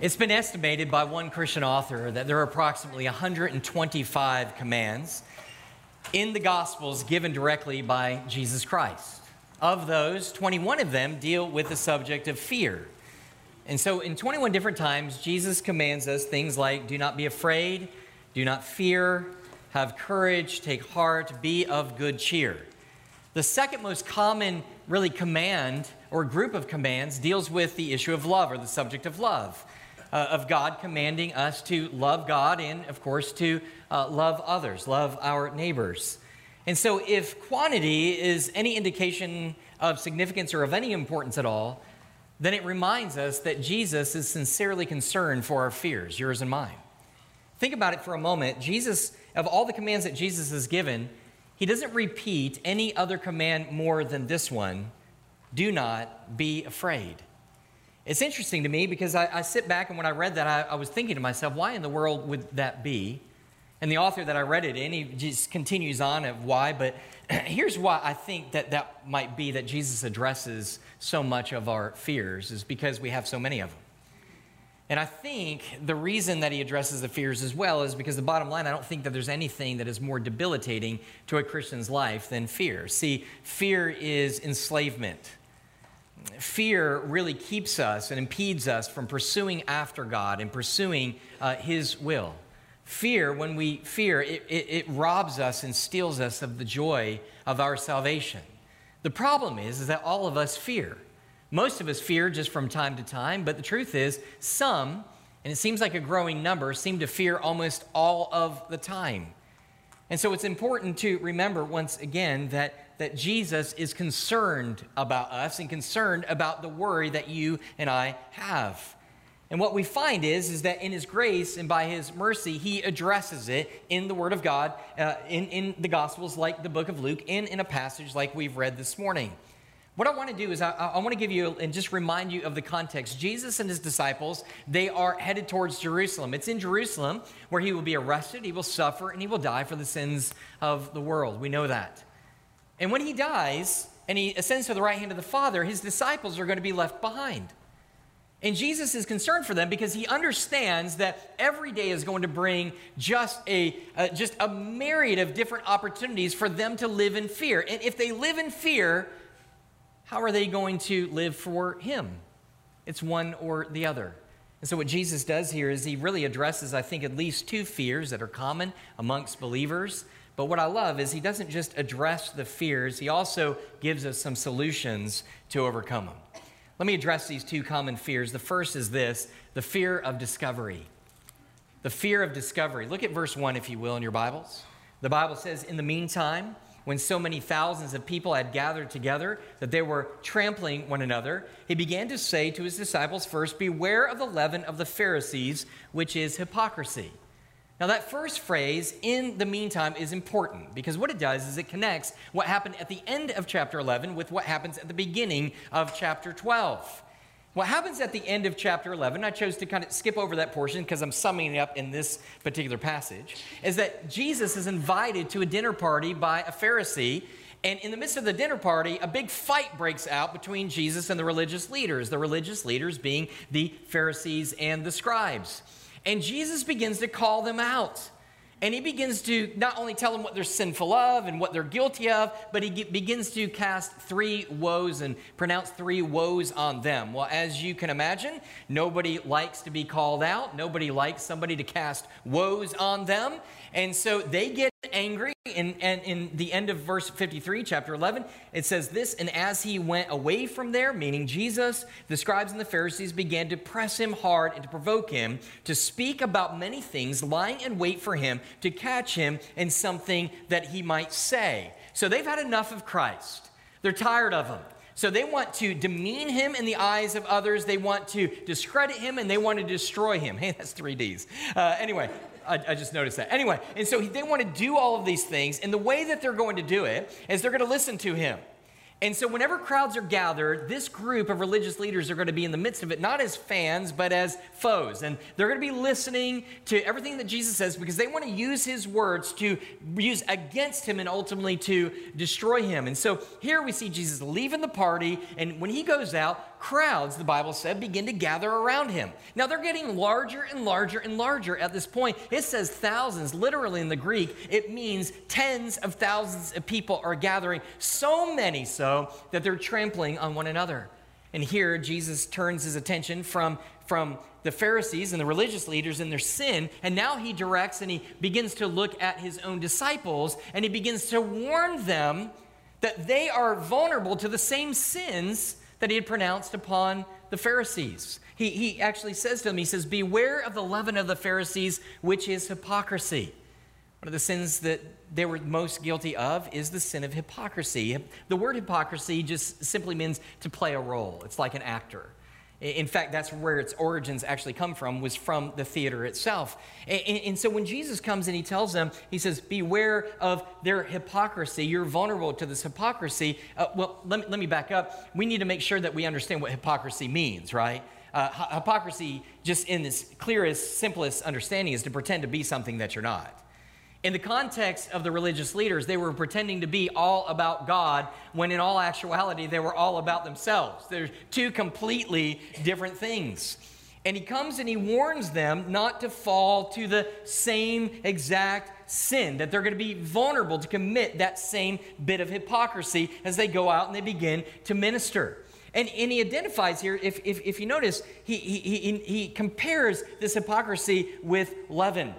It's been estimated by one Christian author that there are approximately 125 commands in the Gospels given directly by Jesus Christ. Of those, 21 of them deal with the subject of fear. And so, in 21 different times, Jesus commands us things like do not be afraid, do not fear, have courage, take heart, be of good cheer. The second most common, really, command or group of commands deals with the issue of love or the subject of love uh, of God commanding us to love God and, of course, to uh, love others, love our neighbors. And so, if quantity is any indication of significance or of any importance at all, then it reminds us that Jesus is sincerely concerned for our fears, yours and mine. Think about it for a moment. Jesus, of all the commands that Jesus has given, he doesn't repeat any other command more than this one do not be afraid. It's interesting to me because I, I sit back and when I read that, I, I, was thinking to myself, why in the world would that be? And the author that I read it in, he just continues on of why, but here's why I think that that might be that Jesus addresses so much of our fears is because we have so many of them. And I think the reason that he addresses the fears as well is because the bottom line, I don't think that there's anything that is more debilitating to a Christian's life than fear. See, fear is enslavement fear really keeps us and impedes us from pursuing after God and pursuing uh, His will. Fear, when we fear, it, it, it robs us and steals us of the joy of our salvation. The problem is, is that all of us fear. Most of us fear just from time to time, but the truth is, some, and it seems like a growing number, seem to fear almost all of the time. And so it's important to remember once again that that Jesus is concerned about us and concerned about the worry that you and I have. And what we find is, is that in His grace and by His mercy, He addresses it in the Word of God, uh, in, in the Gospels like the book of Luke, and in a passage like we've read this morning. What I want to do is I, I, want to give you and just remind you of the context. Jesus and his disciples, they are headed towards Jerusalem. It's in Jerusalem where he will be arrested, he will suffer, and he will die for the sins of the world. We know that. And when he dies and he ascends to the right hand of the Father, his disciples are going to be left behind. And Jesus is concerned for them because he understands that every day is going to bring just a, uh, just a myriad of different opportunities for them to live in fear. And if they live in fear, how are they going to live for him? It's one or the other. And so, what Jesus does here is he really addresses, I think, at least two fears that are common amongst believers. But what I love is he doesn't just address the fears, he also gives us some solutions to overcome them. Let me address these two common fears. The first is this the fear of discovery. The fear of discovery. Look at verse 1, if you will, in your Bibles. The Bible says, In the meantime, when so many thousands of people had gathered together that they were trampling one another, he began to say to his disciples first, Beware of the leaven of the Pharisees, which is hypocrisy. Now, that first phrase, in the meantime, is important because what it does is it connects what happened at the end of chapter 11 with what happens at the beginning of chapter 12. What happens at the end of chapter 11, I chose to kind of skip over that portion because I'm summing it up in this particular passage, is that Jesus is invited to a dinner party by a Pharisee. And in the midst of the dinner party, a big fight breaks out between Jesus and the religious leaders, the religious leaders being the Pharisees and the scribes. And Jesus begins to call them out. And he begins to not only tell them what they're sinful of and what they're guilty of, but he begins to cast three woes and pronounce three woes on them. Well, as you can imagine, nobody likes to be called out. Nobody likes somebody to cast woes on them. And so they get angry. And, and in the end of verse 53, chapter 11, it says this And as he went away from there, meaning Jesus, the scribes and the Pharisees began to press him hard and to provoke him to speak about many things, lying in wait for him to catch him in something that he might say. So they've had enough of Christ. They're tired of him. So they want to demean him in the eyes of others. They want to discredit him and they want to destroy him. Hey, that's three D's. Uh, anyway, I, I, just noticed that. Anyway, and so they want to do all of these things. And the way that they're going to do it is they're going to listen to him. And so, whenever crowds are gathered, this group of religious leaders are going to be in the midst of it, not as fans, but as foes. And they're going to be listening to everything that Jesus says because they want to use his words to use against him and ultimately to destroy him. And so, here we see Jesus leaving the party. And when he goes out, crowds, the Bible said, begin to gather around him. Now they're getting larger and larger and larger at this point. It says thousands, literally in the Greek, it means tens of thousands of people are gathering, so many so that they're trampling on one another. And here Jesus turns his attention from, from the Pharisees and the religious leaders and their sin, and now he directs and he begins to look at his own disciples and he begins to warn them that they are vulnerable to the same sins that he had pronounced upon the Pharisees. He, he actually says to them, he says, Beware of the leaven of the Pharisees, which is hypocrisy. One of the sins that they were most guilty of is the sin of hypocrisy. The word hypocrisy just simply means to play a role. It's like an actor. In fact, that's where its origins actually come from, was from the theater itself. And, and, so when Jesus comes and he tells them, he says, Beware of their hypocrisy. You're vulnerable to this hypocrisy. Uh, well, let me, let me back up. We need to make sure that we understand what hypocrisy means, right? Uh, hypocrisy, just in its clearest, simplest understanding, is to pretend to be something that you're not. In the context of the religious leaders, they were pretending to be all about God when in all actuality they were all about themselves. They're two completely different things. And he comes and he warns them not to fall to the same exact sin, that they're going to be vulnerable to commit that same bit of hypocrisy as they go out and they begin to minister. And, and he identifies here, if, if, if you notice, he, he, he, he compares this hypocrisy with leaven.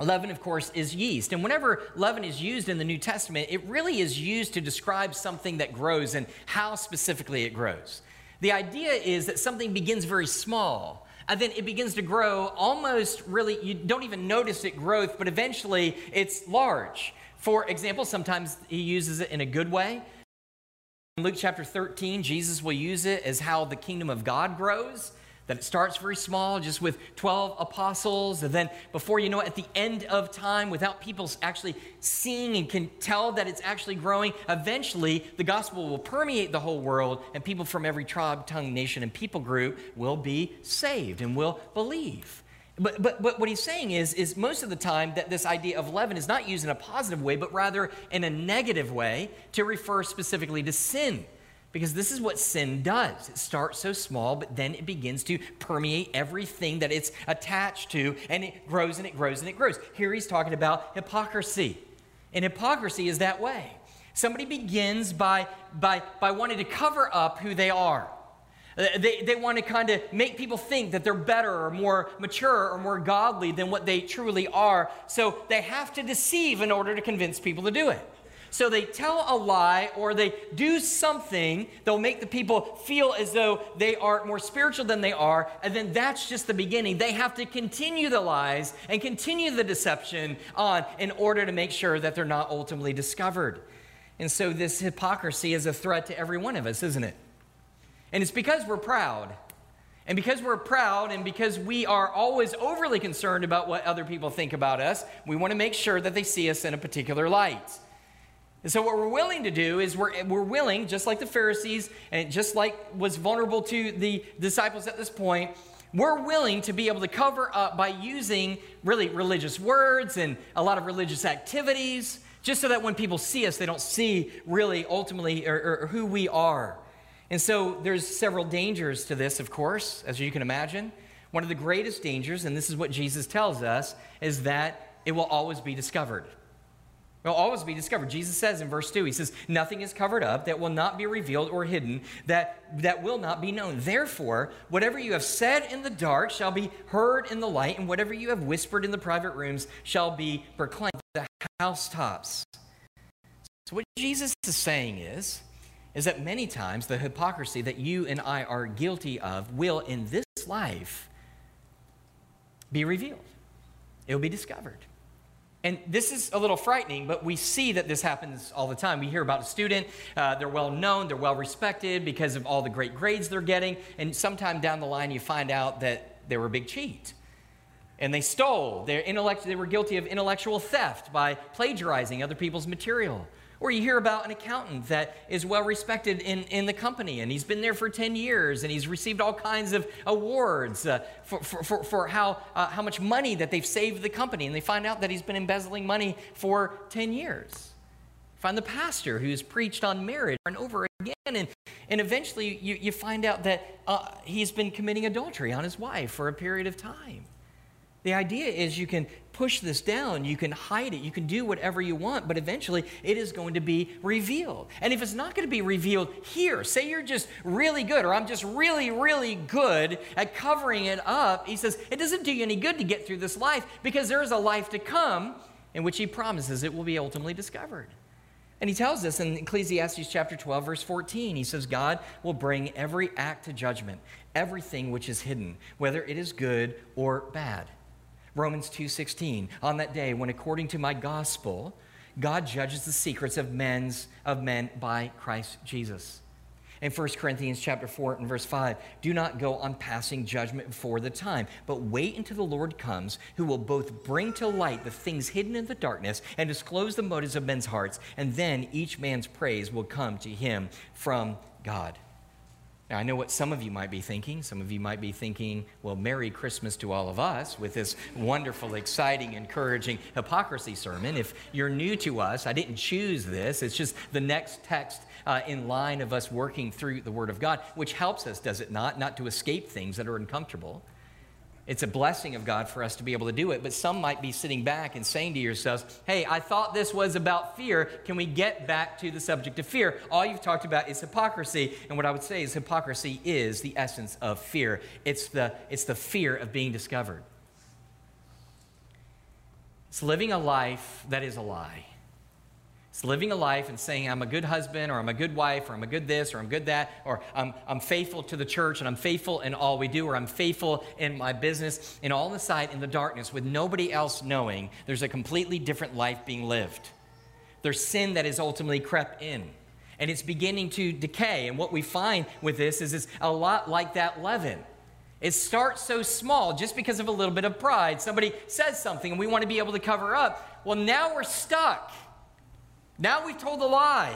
Leaven, of course, is yeast. And whenever leaven is used in the New Testament, it really is used to describe something that grows and how specifically it grows. The idea is that something begins very small and then it begins to grow almost really, you don't even notice it growth, but eventually it's large. For example, sometimes he uses it in a good way. In Luke chapter 13, Jesus will use it as how the kingdom of God grows that it starts very small, just with 12 apostles, and then before you know it, at the end of time, without people actually seeing and can tell that it's actually growing, eventually the gospel will permeate the whole world, and people from every tribe, tongue, nation, and people group will be saved and will believe. But, but, but what he's saying is, is most of the time that this idea of leaven is not used in a positive way, but rather in a negative way to refer specifically to sin. Because this is what sin does. It starts so small, but then it begins to permeate everything that it's attached to, and it grows and it grows and it grows. Here he's talking about hypocrisy. And hypocrisy is that way. Somebody begins by, by, by wanting to cover up who they are. Uh, they, they want to kind of make people think that they're better or more mature or more godly than what they truly are. So they have to deceive in order to convince people to do it. So they tell a lie or they do something that'll make the people feel as though they are more spiritual than they are. And then that's just the beginning. They have to continue the lies and continue the deception on in order to make sure that they're not ultimately discovered. And so this hypocrisy is a threat to every one of us, isn't it? And it's because we're proud. And because we're proud and because we are always overly concerned about what other people think about us, we want to make sure that they see us in a particular light. And so, what we're willing to do is we're, we're willing, just like the Pharisees and just like was vulnerable to the disciples at this point, we're willing to be able to cover up by using really religious words and a lot of religious activities, just so that when people see us, they don't see really ultimately or, or who we are. And so, there's several dangers to this, of course, as you can imagine. One of the greatest dangers, and this is what Jesus tells us, is that it will always be discovered will always be discovered. Jesus says in verse 2, he says, Nothing is covered up that will not be revealed or hidden, that, that will not be known. Therefore, whatever you have said in the dark shall be heard in the light, and whatever you have whispered in the private rooms shall be proclaimed to the housetops. So, what Jesus is saying is, is that many times the hypocrisy that you and I are guilty of will in this life be revealed. It will be discovered. And this is a little frightening, but we see that this happens all the time. We hear about a student, uh, they're well known, they're well respected because of all the great grades they're getting, and sometime down the line you find out that they were a big cheat. And they stole, they were guilty of intellectual theft by plagiarizing other people's material. Or you hear about an accountant that is well respected in, in the company and he's been there for 10 years and he's received all kinds of awards uh, for, for, for, how, uh, how much money that they've saved the company. And they find out that he's been embezzling money for 10 years. Find the pastor who's preached on marriage over and over again. And, and eventually you, you find out that uh, he's been committing adultery on his wife for a period of time. The idea is you can push this down, you can hide it, you can do whatever you want, but eventually it is going to be revealed. And if it's not going to be revealed here, say you're just really good, or I'm just really, really good at covering it up, he says it doesn't do you any good to get through this life because there is a life to come in which he promises it will be ultimately discovered. And he tells us in Ecclesiastes chapter 12, verse 14, he says, God will bring every act to judgment, everything which is hidden, whether it is good or bad. Romans 2:16, on that day when according to my gospel, God judges the secrets of men's of men by Christ Jesus. In 1 Corinthians chapter 4 and verse 5, do not go on passing judgment before the time, but wait until the Lord comes, who will both bring to light the things hidden in the darkness and disclose the motives of men's hearts, and then each man's praise will come to him from God. Now, I know what some of you might be thinking. Some of you might be thinking, well, Merry Christmas to all of us with this wonderful, exciting, encouraging hypocrisy sermon. If you're new to us, I didn't choose this. It's just the next text uh, in line of us working through the Word of God, which helps us, does it not? Not to escape things that are uncomfortable. It's a blessing of God for us to be able to do it. But some might be sitting back and saying to yourselves, hey, I thought this was about fear. Can we get back to the subject of fear? All you've talked about is hypocrisy. And what I would say is hypocrisy is the essence of fear, it's the, it's the fear of being discovered. It's living a life that is a lie. It's living a life and saying, I'm a good husband, or I'm a good wife, or I'm a good this, or I'm good that, or I'm, I'm faithful to the church, and I'm faithful in all we do, or I'm faithful in my business, and all the side in the darkness with nobody else knowing there's a completely different life being lived. There's sin that is ultimately crept in, and it's beginning to decay. And what we find with this is it's a lot like that leaven. It starts so small just because of a little bit of pride. Somebody says something, and we want to be able to cover up. Well, now we're stuck. Now we've told a lie.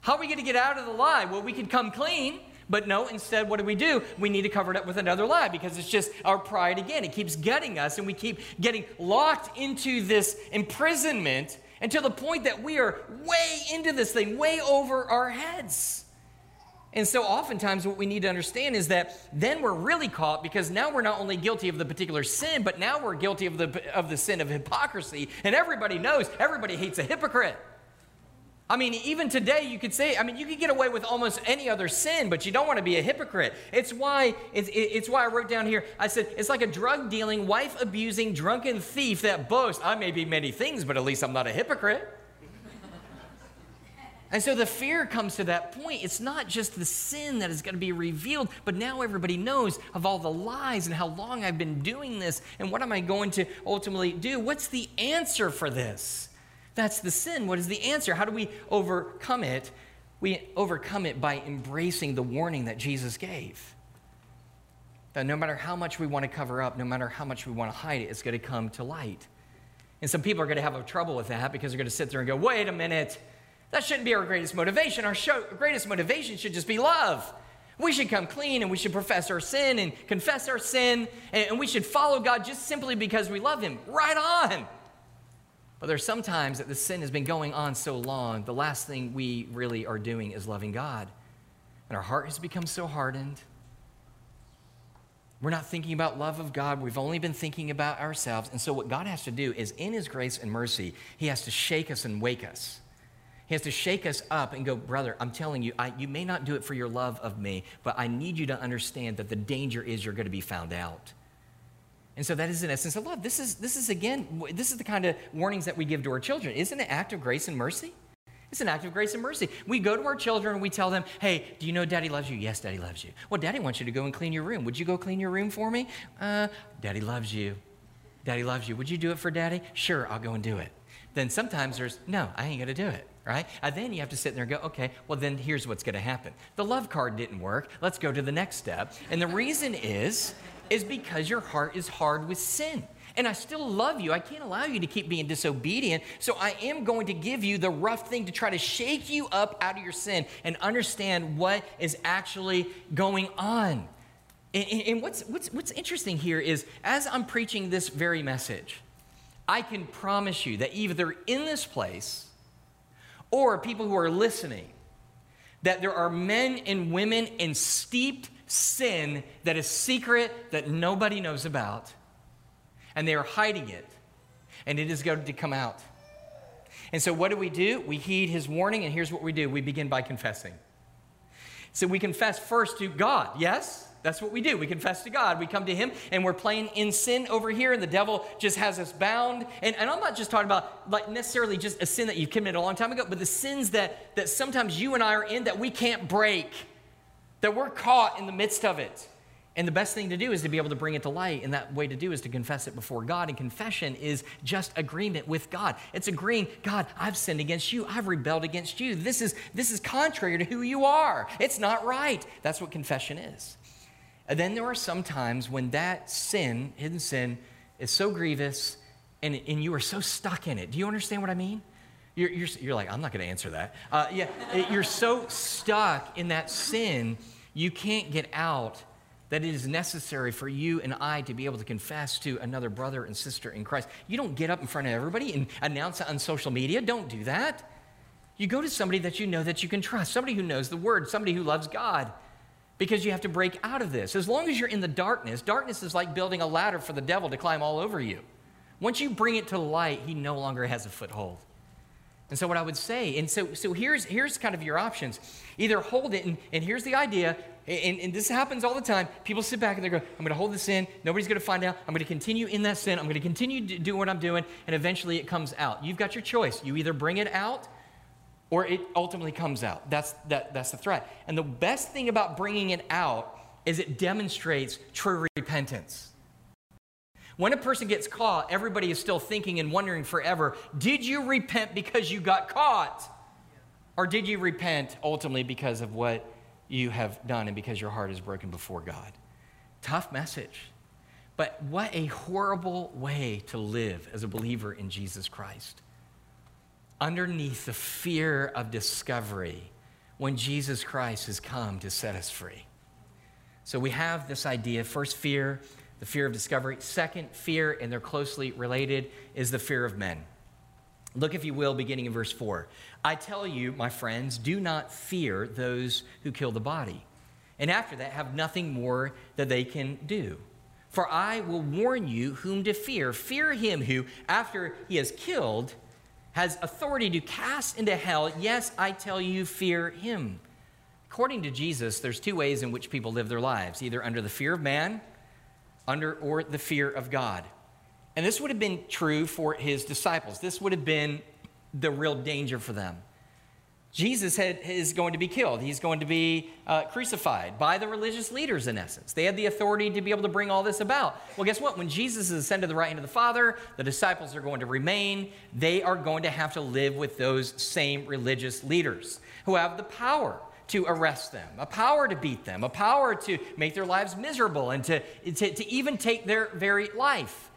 How are we going to get out of the lie? Well, we could come clean, but no, instead, what do we do? We need to cover it up with another lie because it's just our pride again. It keeps getting us, and we keep getting locked into this imprisonment until the point that we are way into this thing, way over our heads. And so, oftentimes, what we need to understand is that then we're really caught because now we're not only guilty of the particular sin, but now we're guilty of the, of the sin of hypocrisy. And everybody knows, everybody hates a hypocrite. I mean, even today, you could say, I mean, you could get away with almost any other sin, but you don't want to be a hypocrite. It's why, it's, it's why I wrote down here, I said, it's like a drug dealing, wife abusing, drunken thief that boasts, I may be many things, but at least I'm not a hypocrite. and so the fear comes to that point. It's not just the sin that is going to be revealed, but now everybody knows of all the lies and how long I've been doing this, and what am I going to ultimately do? What's the answer for this? That's the sin. What is the answer? How do we overcome it? We overcome it by embracing the warning that Jesus gave. That no matter how much we want to cover up, no matter how much we want to hide it, it's going to come to light. And some people are going to have trouble with that because they're going to sit there and go, wait a minute, that shouldn't be our greatest motivation. Our show, greatest motivation should just be love. We should come clean and we should profess our sin and confess our sin and, and we should follow God just simply because we love Him. Right on. But there's sometimes that the sin has been going on so long, the last thing we really are doing is loving God. And our heart has become so hardened. We're not thinking about love of God. We've only been thinking about ourselves. And so, what God has to do is, in His grace and mercy, He has to shake us and wake us. He has to shake us up and go, Brother, I'm telling you, I, you may not do it for your love of me, but I need you to understand that the danger is you're going to be found out. And so that is in essence of love. This is, this is again, this is the kind of warnings that we give to our children. Isn't it an act of grace and mercy? It's an act of grace and mercy. We go to our children and we tell them, hey, do you know daddy loves you? Yes, daddy loves you. Well, daddy wants you to go and clean your room. Would you go clean your room for me? Uh, daddy loves you. Daddy loves you. Would you do it for daddy? Sure, I'll go and do it. Then sometimes there's, no, I ain't going to do it right? And then you have to sit there and go, okay, well, then here's what's going to happen. The love card didn't work. Let's go to the next step. And the reason is is because your heart is hard with sin. And I still love you. I can't allow you to keep being disobedient. So I am going to give you the rough thing to try to shake you up out of your sin and understand what is actually going on. And, and what's, what's, what's interesting here is as I'm preaching this very message, I can promise you that either in this place or people who are listening that there are men and women in steeped sin that is secret that nobody knows about, and they are hiding it, and it is going to come out. And so, what do we do? We heed his warning, and here's what we do we begin by confessing. So, we confess first to God, yes? That's what we do. We confess to God. We come to Him and we're playing in sin over here, and the devil just has us bound. And, and I'm not just talking about like necessarily just a sin that you committed a long time ago, but the sins that, that sometimes you and I are in that we can't break, that we're caught in the midst of it. And the best thing to do is to be able to bring it to light. And that way to do is to confess it before God. And confession is just agreement with God. It's agreeing, God, I've sinned against you. I've rebelled against you. This is, this is contrary to who you are. It's not right. That's what confession is. And then there are some times when that sin, hidden sin, is so grievous and, and you are so stuck in it. Do you understand what I mean? You're, you're, you're like, I'm not going to answer that. Uh, yeah, you're so stuck in that sin, you can't get out that it is necessary for you and I to be able to confess to another brother and sister in Christ. You don't get up in front of everybody and announce it on social media. Don't do that. You go to somebody that you know that you can trust, somebody who knows the word, somebody who loves God because you have to break out of this. As long as you're in the darkness, darkness is like building a ladder for the devil to climb all over you. Once you bring it to light, he no longer has a foothold. And so, what I would say, and so, so here's, here's kind of your options. Either hold it, and, and here's the idea, and, and this happens all the time. People sit back and they go, I'm going to hold this in. Nobody's going to find out. I'm going to continue in that sin. I'm going to continue to do what I'm doing, and eventually it comes out. You've got your choice. You either bring it out or it ultimately comes out. That's, that, that's the threat. And the best thing about bringing it out is it demonstrates true repentance. When a person gets caught, everybody is still thinking and wondering forever did you repent because you got caught? Or did you repent ultimately because of what you have done and because your heart is broken before God? Tough message. But what a horrible way to live as a believer in Jesus Christ underneath the fear of discovery when Jesus Christ has come to set us free. So we have this idea first, fear, the fear of discovery. Second, fear, and they're closely related, is the fear of men. Look, if you will, beginning in verse 4. I tell you, my friends, do not fear those who kill the body, and after that have nothing more that they can do. For I will warn you whom to fear. Fear him who, after he has killed, has authority to cast into hell. Yes, I tell you, fear him. According to Jesus, there's two ways in which people live their lives either under the fear of man under or the fear of God. And this would have been true for his disciples. This would have been the real danger for them. Jesus had, is going to be killed. He's going to be uh, crucified by the religious leaders, in essence. They had the authority to be able to bring all this about. Well, guess what? When Jesus is ascended to the right hand of the Father, the disciples are going to remain. They are going to have to live with those same religious leaders who have the power to arrest them, a power to beat them, a power to make their lives miserable, and to, to, to even take their very life.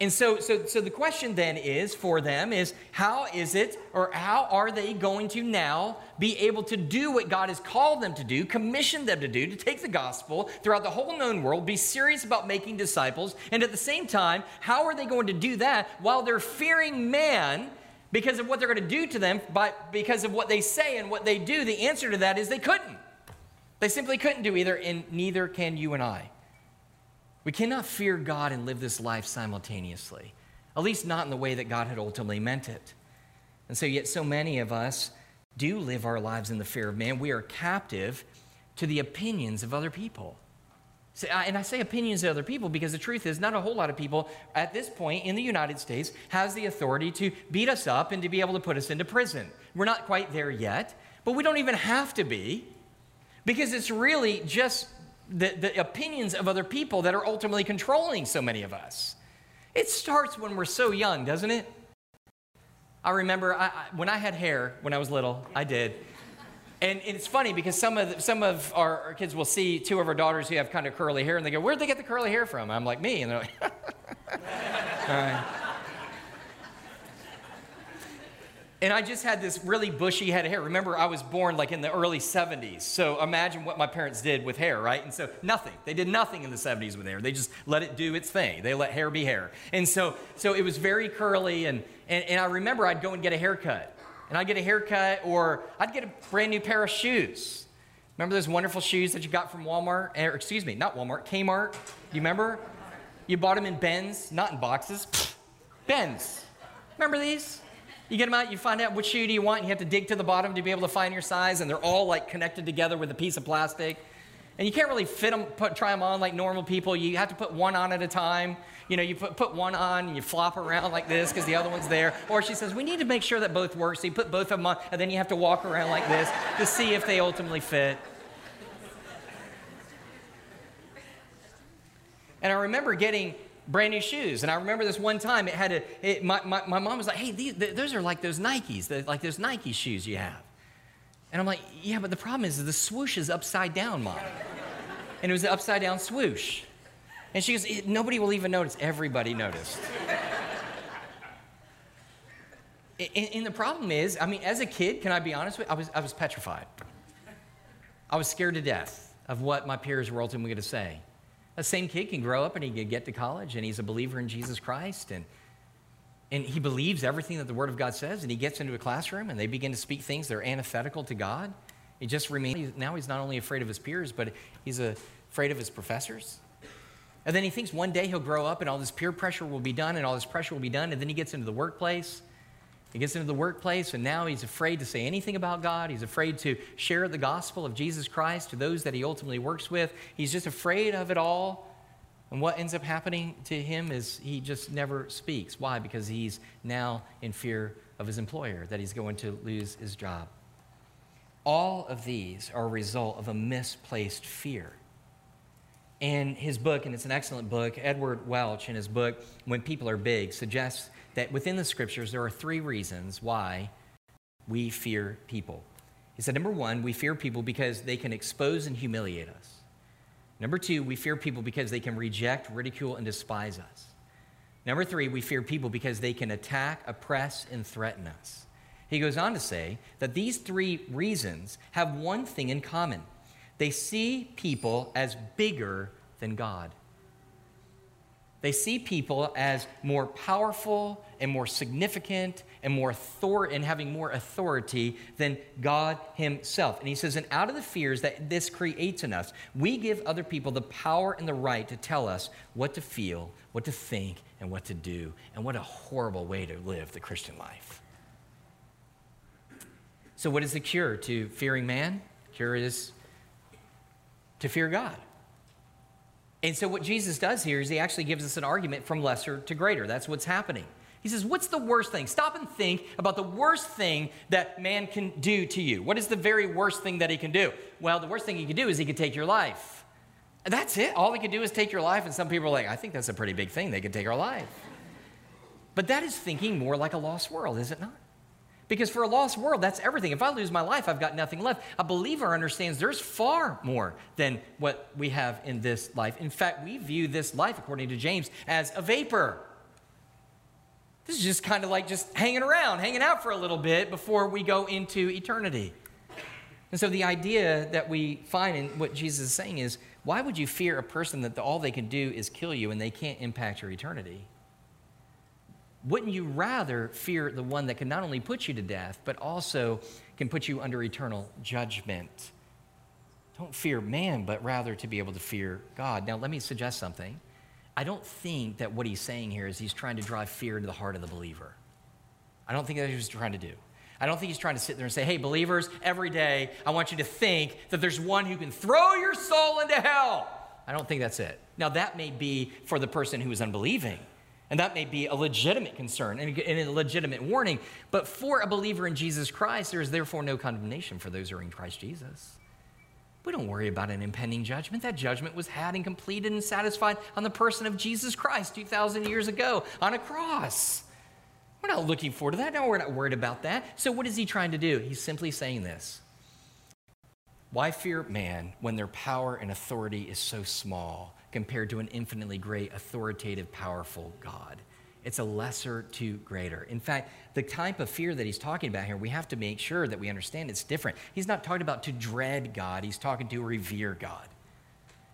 And so, so, so the question then is for them is how is it or how are they going to now be able to do what God has called them to do, commissioned them to do, to take the gospel throughout the whole known world, be serious about making disciples, and at the same time, how are they going to do that while they're fearing man because of what they're going to do to them, but because of what they say and what they do? The answer to that is they couldn't. They simply couldn't do either, and neither can you and I. We cannot fear God and live this life simultaneously, at least not in the way that God had ultimately meant it. And so, yet, so many of us do live our lives in the fear of man. We are captive to the opinions of other people. And I say opinions of other people because the truth is, not a whole lot of people at this point in the United States has the authority to beat us up and to be able to put us into prison. We're not quite there yet, but we don't even have to be because it's really just the, the opinions of other people that are ultimately controlling so many of us. It starts when we're so young, doesn't it? I remember I, I, when I had hair when I was little, I did. And it's funny because some of, the, some of our, our, kids will see two of our daughters who have kind of curly hair and they go, Where'd they get the curly hair from? I'm like, Me. And they're like. And I just had this really bushy head of hair. Remember, I was born like in the early 70s. So imagine what my parents did with hair, right? And so nothing. They did nothing in the 70s with hair. They just let it do its thing. They let hair be hair. And so, so it was very curly. And, and, and I remember I'd go and get a haircut. And I'd get a haircut, or I'd get a brand new pair of shoes. Remember those wonderful shoes that you got from Walmart? Eh, or, excuse me, not Walmart, Kmart. You remember? You bought them in bins, not in boxes. bins. Remember these? You get them out, you find out which shoe do you want, you have to dig to the bottom to be able to find your size, and they're all like connected together with a piece of plastic. And you can't really fit them, put, try them on like normal people. You have to put one on at a time. You know, you put, put one on and you flop around like this because the other one's there. Or she says, we need to make sure that both work. So you put both of them on, and then you have to walk around like this to see if they ultimately fit. And I remember getting brand new shoes. And I remember this one time, it had a, it, my, my, my, mom was like, hey, these, those are like those Nikes, the, like those Nike shoes you have. And I'm like, yeah, but the problem is the swoosh is upside down, mom. And it was an upside down swoosh. And she goes, eh, nobody will even notice. Everybody noticed. and, and, the problem is, I mean, as a kid, can I be honest with you? I was, I was petrified. I was scared to death of what my peers were ultimately going to say. That same kid can grow up and he can get to college and he's a believer in Jesus Christ and, and he believes everything that the Word of God says and he gets into a classroom and they begin to speak things that are antithetical to God. He just remains, now he's not only afraid of his peers, but he's afraid of his professors. And then he thinks one day he'll grow up and all this peer pressure will be done and all this pressure will be done. And then he gets into the workplace he gets into the workplace, and now he's afraid to say anything about God. He's afraid to share the gospel of Jesus Christ to those that he ultimately works with. He's just afraid of it all. And what ends up happening to him is he just never speaks. Why? Because he's now in fear of his employer, that he's going to lose his job. All of these are a result of a misplaced fear. In his book, and it's an excellent book, Edward Welch, in his book, When People Are Big, suggests that within the scriptures, there are three reasons why we fear people. He said, number one, we fear people because they can expose and humiliate us. Number two, we fear people because they can reject, ridicule, and despise us. Number three, we fear people because they can attack, oppress, and threaten us. He goes on to say that these three reasons have one thing in common they see people as bigger than God. They see people as more powerful and more significant and more author- and having more authority than God Himself. And he says, and out of the fears that this creates in us, we give other people the power and the right to tell us what to feel, what to think, and what to do. And what a horrible way to live the Christian life. So, what is the cure to fearing man? Cure is to fear God. And so, what Jesus does here is he actually gives us an argument from lesser to greater. That's what's happening. He says, What's the worst thing? Stop and think about the worst thing that man can do to you. What is the very worst thing that he can do? Well, the worst thing he can do is he could take your life. And that's it. All he can do is take your life. And some people are like, I think that's a pretty big thing. They can take our life. But that is thinking more like a lost world, is it not? Because for a lost world, that's everything. If I lose my life, I've got nothing left. A believer understands there's far more than what we have in this life. In fact, we view this life, according to James, as a vapor. This is just kind of like just hanging around, hanging out for a little bit before we go into eternity. And so the idea that we find in what Jesus is saying is why would you fear a person that all they can do is kill you and they can't impact your eternity? Wouldn't you rather fear the one that can not only put you to death, but also can put you under eternal judgment? Don't fear man, but rather to be able to fear God. Now, let me suggest something. I don't think that what he's saying here is he's trying to drive fear into the heart of the believer. I don't think that's what he's trying to do. I don't think he's trying to sit there and say, hey, believers, every day I want you to think that there's one who can throw your soul into hell. I don't think that's it. Now, that may be for the person who is unbelieving. And that may be a legitimate concern and a legitimate warning. But for a believer in Jesus Christ, there is therefore no condemnation for those who are in Christ Jesus. We don't worry about an impending judgment. That judgment was had and completed and satisfied on the person of Jesus Christ 2,000 years ago on a cross. We're not looking forward to that. No, we're not worried about that. So, what is he trying to do? He's simply saying this Why fear man when their power and authority is so small? Compared to an infinitely great, authoritative, powerful God. It's a lesser to greater. In fact, the type of fear that he's talking about here, we have to make sure that we understand it's different. He's not talking about to dread God, he's talking to revere God.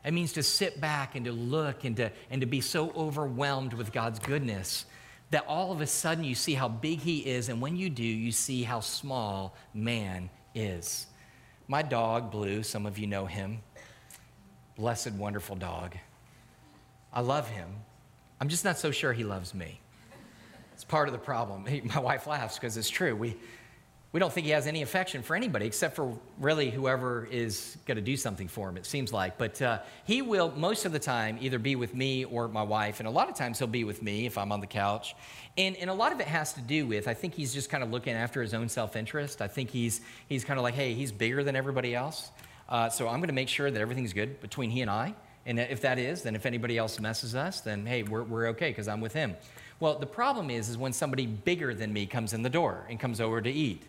It means to sit back and to look and to, and to be so overwhelmed with God's goodness that all of a sudden you see how big he is, and when you do, you see how small man is. My dog, Blue, some of you know him, blessed, wonderful dog. I love him. I'm just not so sure he loves me. It's part of the problem. He, my wife laughs because it's true. We, we don't think he has any affection for anybody except for really whoever is going to do something for him, it seems like. But uh, he will, most of the time, either be with me or my wife. And a lot of times he'll be with me if I'm on the couch. And, and a lot of it has to do with, I think he's just kind of looking after his own self interest. I think he's, he's kind of like, hey, he's bigger than everybody else. Uh, so I'm going to make sure that everything's good between he and I. And if that is, then if anybody else messes us, then hey, we're, we're okay because I'm with him. Well, the problem is, is when somebody bigger than me comes in the door and comes over to eat.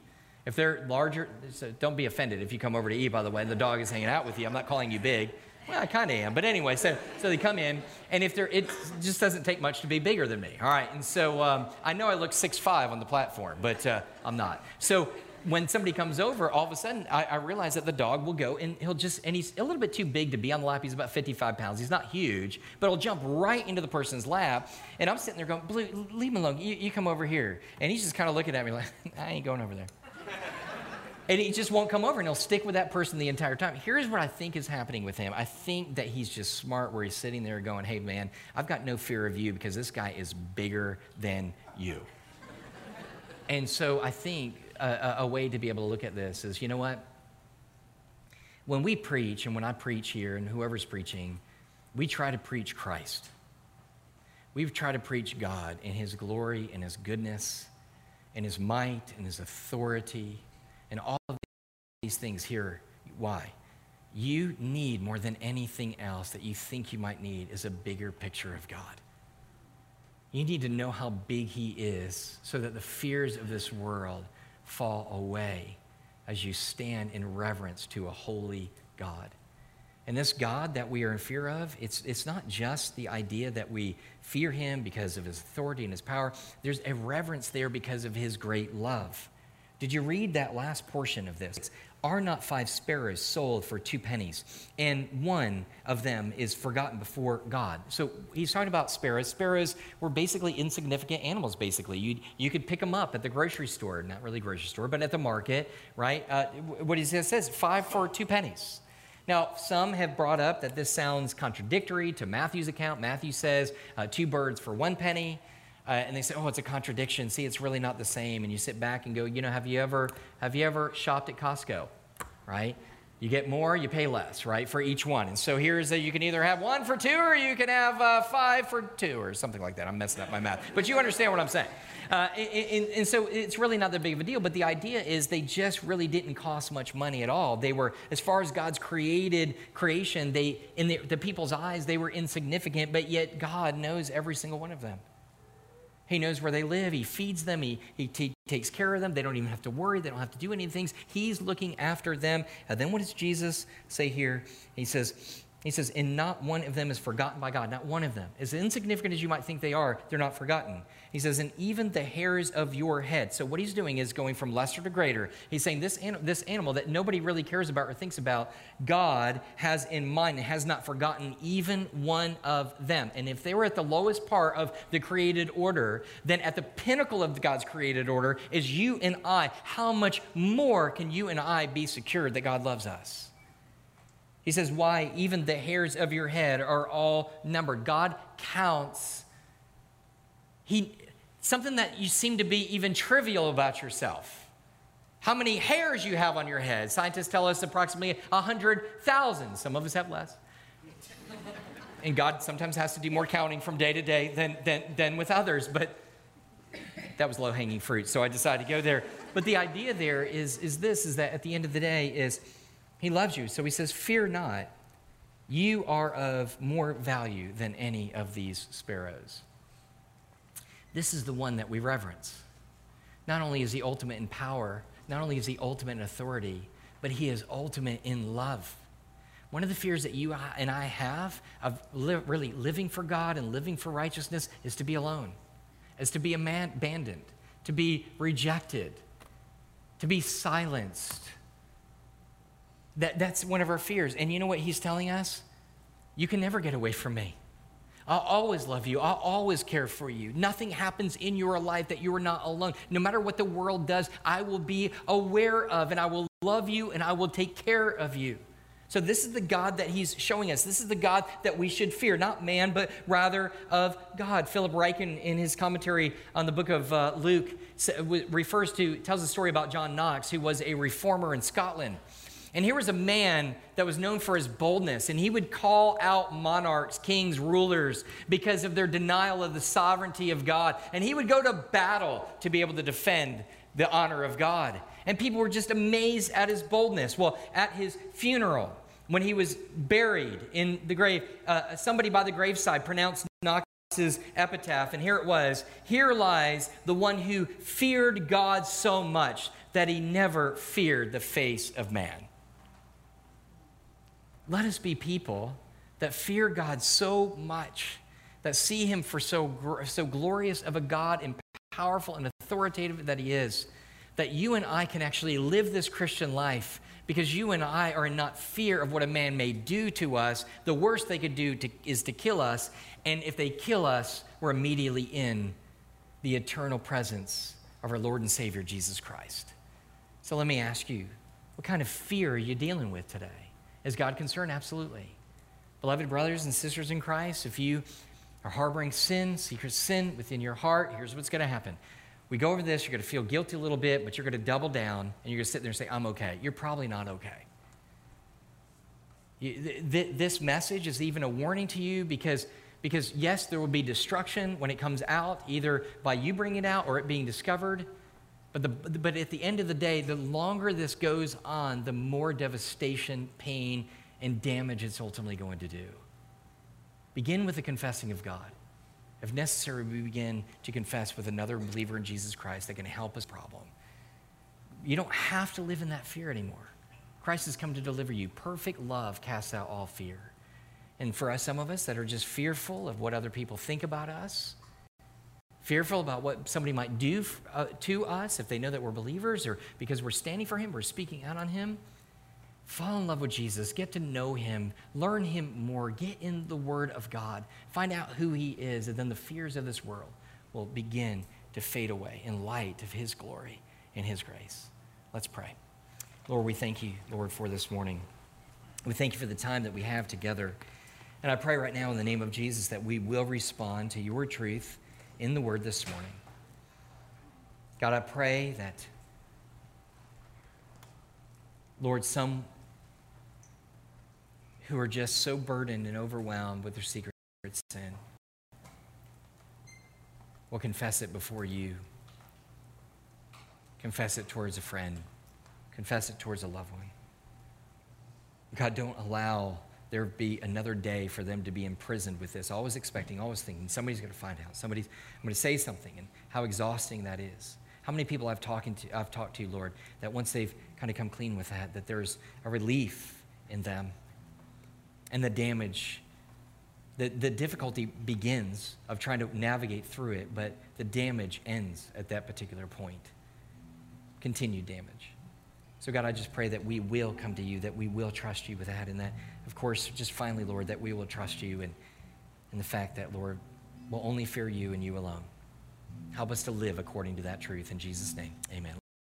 If they're larger, so don't be offended if you come over to eat, by the way, and the dog is hanging out with you. I'm not calling you big. Well, I kind of am. But anyway, so, so they come in, and if they're, it just doesn't take much to be bigger than me. All right. And so um, I know I look 6'5 on the platform, but uh, I'm not. So when somebody comes over, all of a sudden I, I, realize that the dog will go and he'll just, and he's a little bit too big to be on the lap. He's about 55 pounds. He's not huge, but he'll jump right into the person's lap. And I'm sitting there going, Blue, leave him alone. You, you come over here. And he's just kind of looking at me like, I ain't going over there and he just won't come over and he'll stick with that person the entire time. Here's what I think is happening with him. I think that he's just smart where he's sitting there going, hey, man, I've got no fear of you because this guy is bigger than you. and so I think a, a way to be able to look at this is you know what? When we preach, and when I preach here, and whoever's preaching, we try to preach Christ. We've tried to preach God in His glory and His goodness and His might and His authority and all of these things here. Why? You need more than anything else that you think you might need is a bigger picture of God. You need to know how big He is so that the fears of this world fall away as you stand in reverence to a holy God. And this God that we are in fear of, it's, it's not just the idea that we fear him because of his authority and his power. There's a reverence there because of his great love. Did you read that last portion of this? Are not five sparrows sold for two pennies? And one of them is forgotten before God. So he's talking about sparrows. Sparrows were basically insignificant animals, basically. You, you could pick them up at the grocery store, not really grocery store, but at the market, right? Uh, what he says, five for two pennies. Now, some have brought up that this sounds contradictory to Matthew's account. Matthew says uh, two birds for one penny uh, and they say, "Oh, it's a contradiction. See, it's really not the same." And you sit back and go, "You know, have you ever have you ever shopped at Costco, right? You get more, you pay less, right, for each one. And so here's that you can either have one for two or you can have uh, five for two or something like that. I'm messing up my math, but you understand what I'm saying. Uh, and, and, so it's really not that big of a deal. But the idea is they just really didn't cost much money at all. They were, as far as God's created creation, they in the, the people's eyes they were insignificant, but yet God knows every single one of them. He knows where they live. He feeds them. He, he t- takes care of them. They don't even have to worry. They don't have to do any things. He's looking after them. And then what does Jesus say here? He says, he says, and not one of them is forgotten by God. Not one of them. As insignificant as you might think they are, they're not forgotten. He says, and even the hairs of your head. So what he's doing is going from lesser to greater. He's saying this, this animal that nobody really cares about or thinks about, God has in mind and has not forgotten even one of them. And if they were at the lowest part of the created order, then at the pinnacle of God's created order is you and I. How much more can you and I be secured that God loves us? He says, Why? Even the hairs of your head are all numbered. God counts. He, something that you seem to be even trivial about yourself. How many hairs you have on your head? Scientists tell us approximately 100,000. Some of us have less. and God sometimes has to do more counting from day to day than, than, than with others, but that was low hanging fruit, so I decided to go there. But the idea there is, is this is that at the end of the day, is he loves you. So he says, Fear not. You are of more value than any of these sparrows. This is the one that we reverence. Not only is he ultimate in power, not only is he ultimate in authority, but he is ultimate in love. One of the fears that you and I have of li- really living for God and living for righteousness is to be alone, is to be abandoned, to be rejected, to be silenced that, that's one of our fears. And you know what he's telling us? You can never get away from me. I'll always love you. I'll always care for you. Nothing happens in your life that you are not alone. No matter what the world does, I will be aware of and I will love you and I will take care of you. So, this is the God that he's showing us. This is the God that we should fear, not man, but rather of God. Philip Ryken, in his commentary on the book of uh, Luke, refers to, tells a story about John Knox, who was a reformer in Scotland. And here was a man that was known for his boldness, and he would call out monarchs, kings, rulers because of their denial of the sovereignty of God. And he would go to battle to be able to defend the honor of God. And people were just amazed at his boldness. Well, at his funeral, when he was buried in the grave, uh, somebody by the graveside pronounced Knox's epitaph, and here it was Here lies the one who feared God so much that he never feared the face of man. Let us be people that fear God so much, that see him for so, so glorious of a God and powerful and authoritative that he is, that you and I can actually live this Christian life because you and I are in not fear of what a man may do to us. The worst they could do to, is to kill us. And if they kill us, we're immediately in the eternal presence of our Lord and Savior, Jesus Christ. So let me ask you, what kind of fear are you dealing with today? Is God concerned? Absolutely. Beloved brothers and sisters in Christ, if you are harboring sin, secret sin within your heart, here's what's going to happen. We go over this, you're going to feel guilty a little bit, but you're going to double down and you're going to sit there and say, I'm okay. You're probably not okay. This message is even a warning to you because, because, yes, there will be destruction when it comes out, either by you bringing it out or it being discovered. But, the, but at the end of the day, the longer this goes on, the more devastation, pain, and damage it's ultimately going to do. Begin with the confessing of God. If necessary, we begin to confess with another believer in Jesus Christ that can help us problem. You don't have to live in that fear anymore. Christ has come to deliver you. Perfect love casts out all fear. And for us, some of us that are just fearful of what other people think about us, fearful about what somebody might do uh, to us if they know that we're believers or because we're standing for Him, we're speaking out on Him. Fall in love with Jesus, get to know Him, learn Him more, get in the Word of God, find out who He is, and then the fears of this world will begin to fade away in light of His glory and His grace. Let's pray. Lord, we thank you, Lord, for this morning. We thank you for the time that we have together. And I pray right now in the name of Jesus that we will respond to your truth in the Word this morning. God, I pray that, Lord, some who are just so burdened and overwhelmed with their secret sin will confess it before you. Confess it towards a friend. Confess it towards a loved one. God, don't allow there be another day for them to be imprisoned with this, always expecting, always thinking somebody's going to find out, somebody's I'm going to say something, and how exhausting that is. How many people I've talked to, I've talked to, Lord, that once they've kind of come clean with that, that there's a relief in them, and the damage, the, the difficulty begins of trying to navigate through it, but the damage ends at that particular point. Continued damage. So, God, I just pray that we will come to you, that we will trust you with that, and that, of course, just finally, Lord, that we will trust you and, and the fact that, Lord, we'll only fear you and you alone. Help us to live according to that truth. In Jesus' name, amen.